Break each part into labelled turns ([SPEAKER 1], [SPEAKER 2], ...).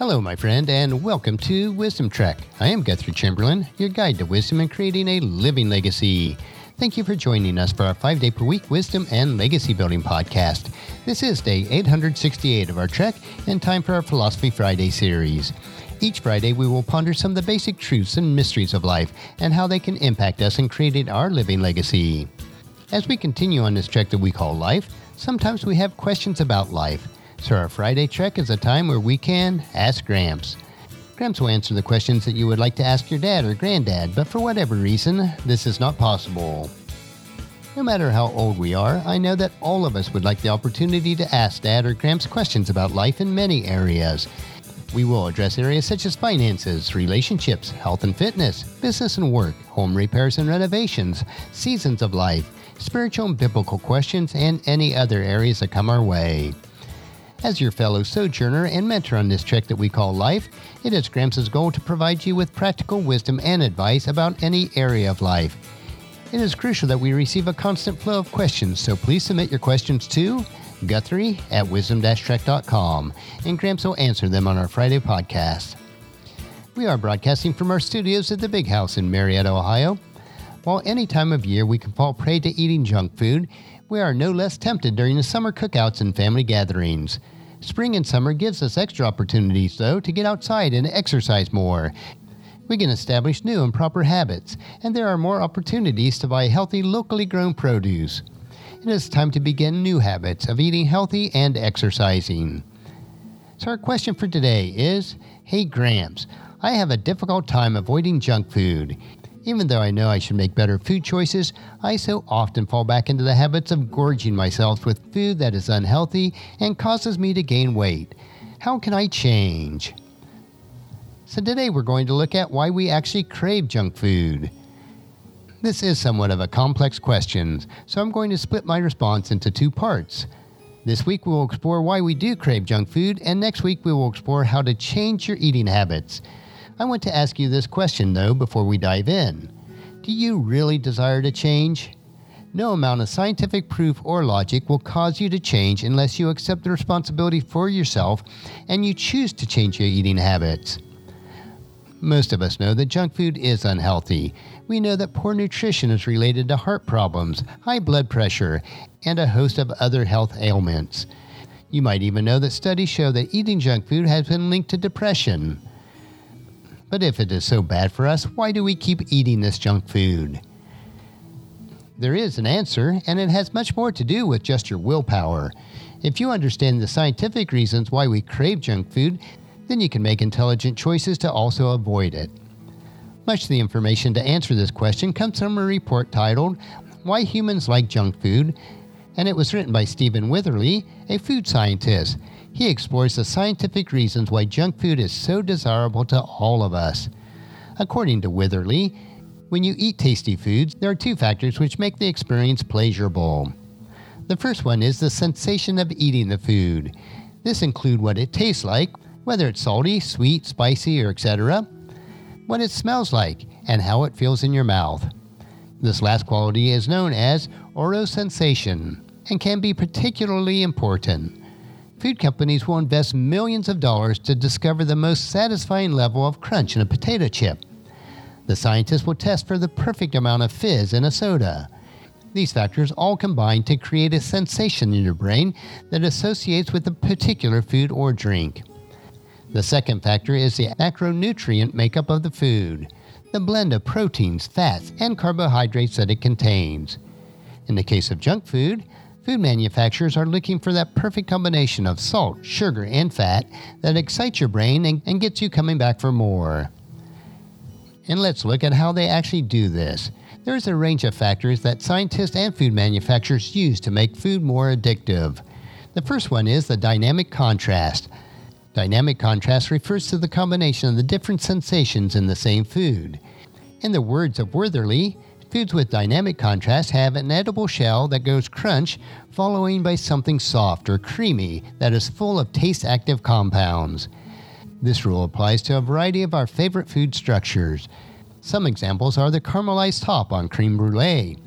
[SPEAKER 1] Hello, my friend, and welcome to Wisdom Trek. I am Guthrie Chamberlain, your guide to wisdom and creating a living legacy. Thank you for joining us for our five day per week wisdom and legacy building podcast. This is day 868 of our trek and time for our Philosophy Friday series. Each Friday, we will ponder some of the basic truths and mysteries of life and how they can impact us in creating our living legacy. As we continue on this trek that we call life, sometimes we have questions about life. So our Friday trek is a time where we can ask Gramps. Gramps will answer the questions that you would like to ask your dad or granddad, but for whatever reason, this is not possible. No matter how old we are, I know that all of us would like the opportunity to ask Dad or Gramps questions about life in many areas. We will address areas such as finances, relationships, health and fitness, business and work, home repairs and renovations, seasons of life, spiritual and biblical questions, and any other areas that come our way. As your fellow sojourner and mentor on this trek that we call life, it is Gramps' goal to provide you with practical wisdom and advice about any area of life. It is crucial that we receive a constant flow of questions, so please submit your questions to Guthrie at wisdom-trek.com, and Gramps will answer them on our Friday podcast. We are broadcasting from our studios at the Big House in Marietta, Ohio. While any time of year we can fall prey to eating junk food, we are no less tempted during the summer cookouts and family gatherings. Spring and summer gives us extra opportunities, though, to get outside and exercise more. We can establish new and proper habits, and there are more opportunities to buy healthy, locally grown produce. It is time to begin new habits of eating healthy and exercising. So, our question for today is Hey Gramps, I have a difficult time avoiding junk food. Even though I know I should make better food choices, I so often fall back into the habits of gorging myself with food that is unhealthy and causes me to gain weight. How can I change? So, today we're going to look at why we actually crave junk food. This is somewhat of a complex question, so I'm going to split my response into two parts. This week we will explore why we do crave junk food, and next week we will explore how to change your eating habits. I want to ask you this question, though, before we dive in. Do you really desire to change? No amount of scientific proof or logic will cause you to change unless you accept the responsibility for yourself and you choose to change your eating habits. Most of us know that junk food is unhealthy. We know that poor nutrition is related to heart problems, high blood pressure, and a host of other health ailments. You might even know that studies show that eating junk food has been linked to depression. But if it is so bad for us, why do we keep eating this junk food? There is an answer, and it has much more to do with just your willpower. If you understand the scientific reasons why we crave junk food, then you can make intelligent choices to also avoid it. Much of the information to answer this question comes from a report titled Why Humans Like Junk Food, and it was written by Steven Witherly, a food scientist. He explores the scientific reasons why junk food is so desirable to all of us. According to Witherly, when you eat tasty foods, there are two factors which make the experience pleasurable. The first one is the sensation of eating the food. This includes what it tastes like, whether it's salty, sweet, spicy, or etc., what it smells like, and how it feels in your mouth. This last quality is known as orosensation and can be particularly important food companies will invest millions of dollars to discover the most satisfying level of crunch in a potato chip. The scientists will test for the perfect amount of fizz in a soda. These factors all combine to create a sensation in your brain that associates with a particular food or drink. The second factor is the macronutrient makeup of the food, the blend of proteins, fats, and carbohydrates that it contains. In the case of junk food, Food manufacturers are looking for that perfect combination of salt, sugar, and fat that excites your brain and, and gets you coming back for more. And let's look at how they actually do this. There's a range of factors that scientists and food manufacturers use to make food more addictive. The first one is the dynamic contrast. Dynamic contrast refers to the combination of the different sensations in the same food. In the words of Witherly, Foods with dynamic contrast have an edible shell that goes crunch, following by something soft or creamy that is full of taste active compounds. This rule applies to a variety of our favorite food structures. Some examples are the caramelized top on creme brulee,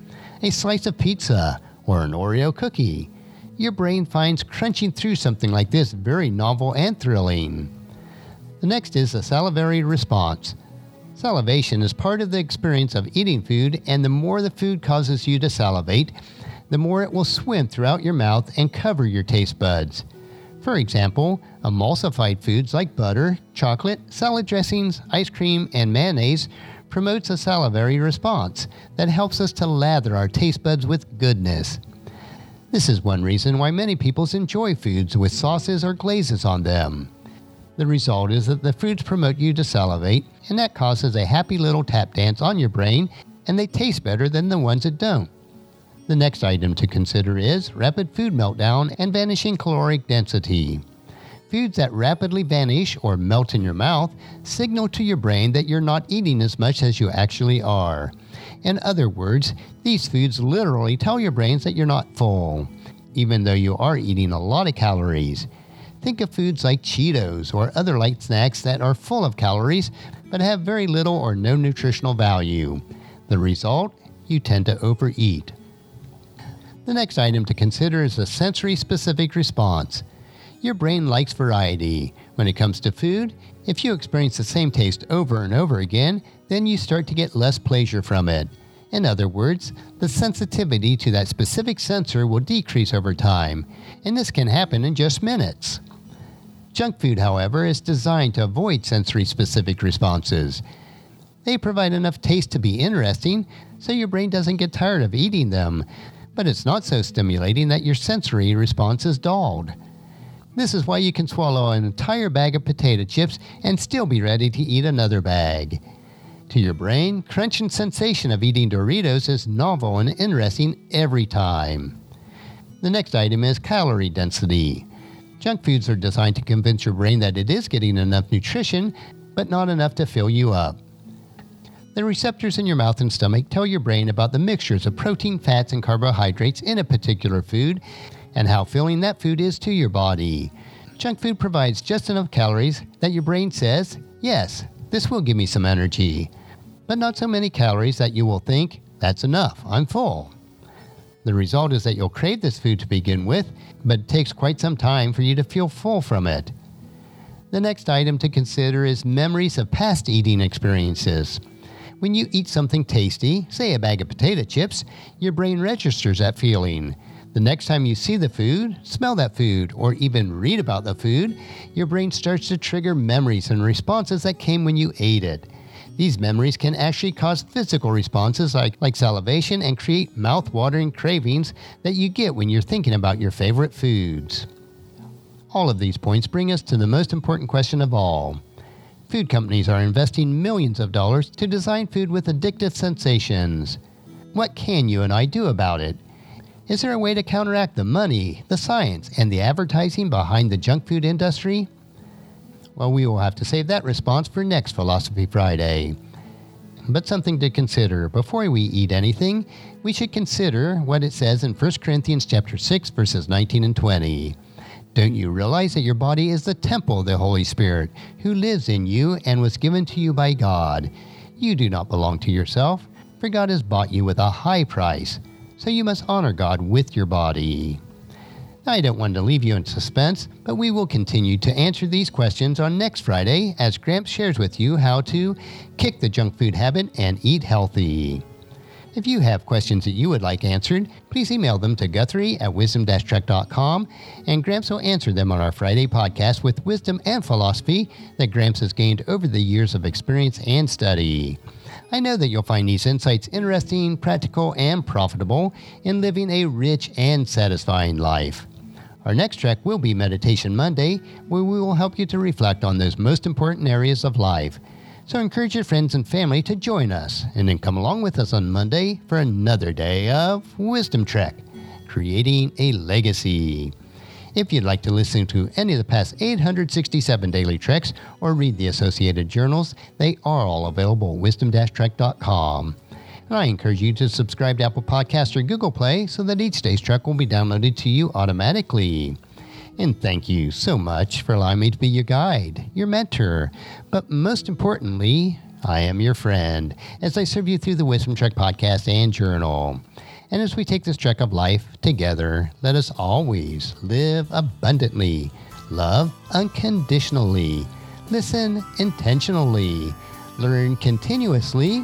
[SPEAKER 1] a slice of pizza, or an Oreo cookie. Your brain finds crunching through something like this very novel and thrilling. The next is the salivary response. Salivation is part of the experience of eating food, and the more the food causes you to salivate, the more it will swim throughout your mouth and cover your taste buds. For example, emulsified foods like butter, chocolate, salad dressings, ice cream, and mayonnaise promotes a salivary response that helps us to lather our taste buds with goodness. This is one reason why many people enjoy foods with sauces or glazes on them. The result is that the foods promote you to salivate, and that causes a happy little tap dance on your brain, and they taste better than the ones that don't. The next item to consider is rapid food meltdown and vanishing caloric density. Foods that rapidly vanish or melt in your mouth signal to your brain that you're not eating as much as you actually are. In other words, these foods literally tell your brains that you're not full, even though you are eating a lot of calories. Think of foods like Cheetos or other light snacks that are full of calories but have very little or no nutritional value. The result? You tend to overeat. The next item to consider is a sensory specific response. Your brain likes variety. When it comes to food, if you experience the same taste over and over again, then you start to get less pleasure from it. In other words, the sensitivity to that specific sensor will decrease over time, and this can happen in just minutes. Junk food, however, is designed to avoid sensory specific responses. They provide enough taste to be interesting, so your brain doesn't get tired of eating them, but it's not so stimulating that your sensory response is dulled. This is why you can swallow an entire bag of potato chips and still be ready to eat another bag. To your brain, crunch and sensation of eating Doritos is novel and interesting every time. The next item is calorie density. Junk foods are designed to convince your brain that it is getting enough nutrition, but not enough to fill you up. The receptors in your mouth and stomach tell your brain about the mixtures of protein, fats, and carbohydrates in a particular food and how filling that food is to your body. Junk food provides just enough calories that your brain says, yes, this will give me some energy, but not so many calories that you will think, that's enough, I'm full. The result is that you'll crave this food to begin with, but it takes quite some time for you to feel full from it. The next item to consider is memories of past eating experiences. When you eat something tasty, say a bag of potato chips, your brain registers that feeling. The next time you see the food, smell that food, or even read about the food, your brain starts to trigger memories and responses that came when you ate it. These memories can actually cause physical responses like, like salivation and create mouth watering cravings that you get when you're thinking about your favorite foods. All of these points bring us to the most important question of all Food companies are investing millions of dollars to design food with addictive sensations. What can you and I do about it? Is there a way to counteract the money, the science, and the advertising behind the junk food industry? Well, we will have to save that response for next Philosophy Friday. But something to consider before we eat anything, we should consider what it says in 1 Corinthians chapter 6 verses 19 and 20. Don't you realize that your body is the temple of the Holy Spirit, who lives in you and was given to you by God? You do not belong to yourself, for God has bought you with a high price, so you must honor God with your body. I don't want to leave you in suspense, but we will continue to answer these questions on next Friday as Gramps shares with you how to kick the junk food habit and eat healthy. If you have questions that you would like answered, please email them to Guthrie at wisdom-trek.com, and Gramps will answer them on our Friday podcast with wisdom and philosophy that Gramps has gained over the years of experience and study. I know that you'll find these insights interesting, practical, and profitable in living a rich and satisfying life. Our next trek will be Meditation Monday, where we will help you to reflect on those most important areas of life – so encourage your friends and family to join us and then come along with us on Monday for another day of Wisdom Trek, creating a legacy. If you'd like to listen to any of the past 867 daily treks or read the associated journals, they are all available at wisdom-trek.com. I encourage you to subscribe to Apple Podcasts or Google Play so that each day's trek will be downloaded to you automatically. And thank you so much for allowing me to be your guide, your mentor, but most importantly, I am your friend as I serve you through the Wisdom Trek podcast and journal. And as we take this trek of life together, let us always live abundantly, love unconditionally, listen intentionally, learn continuously,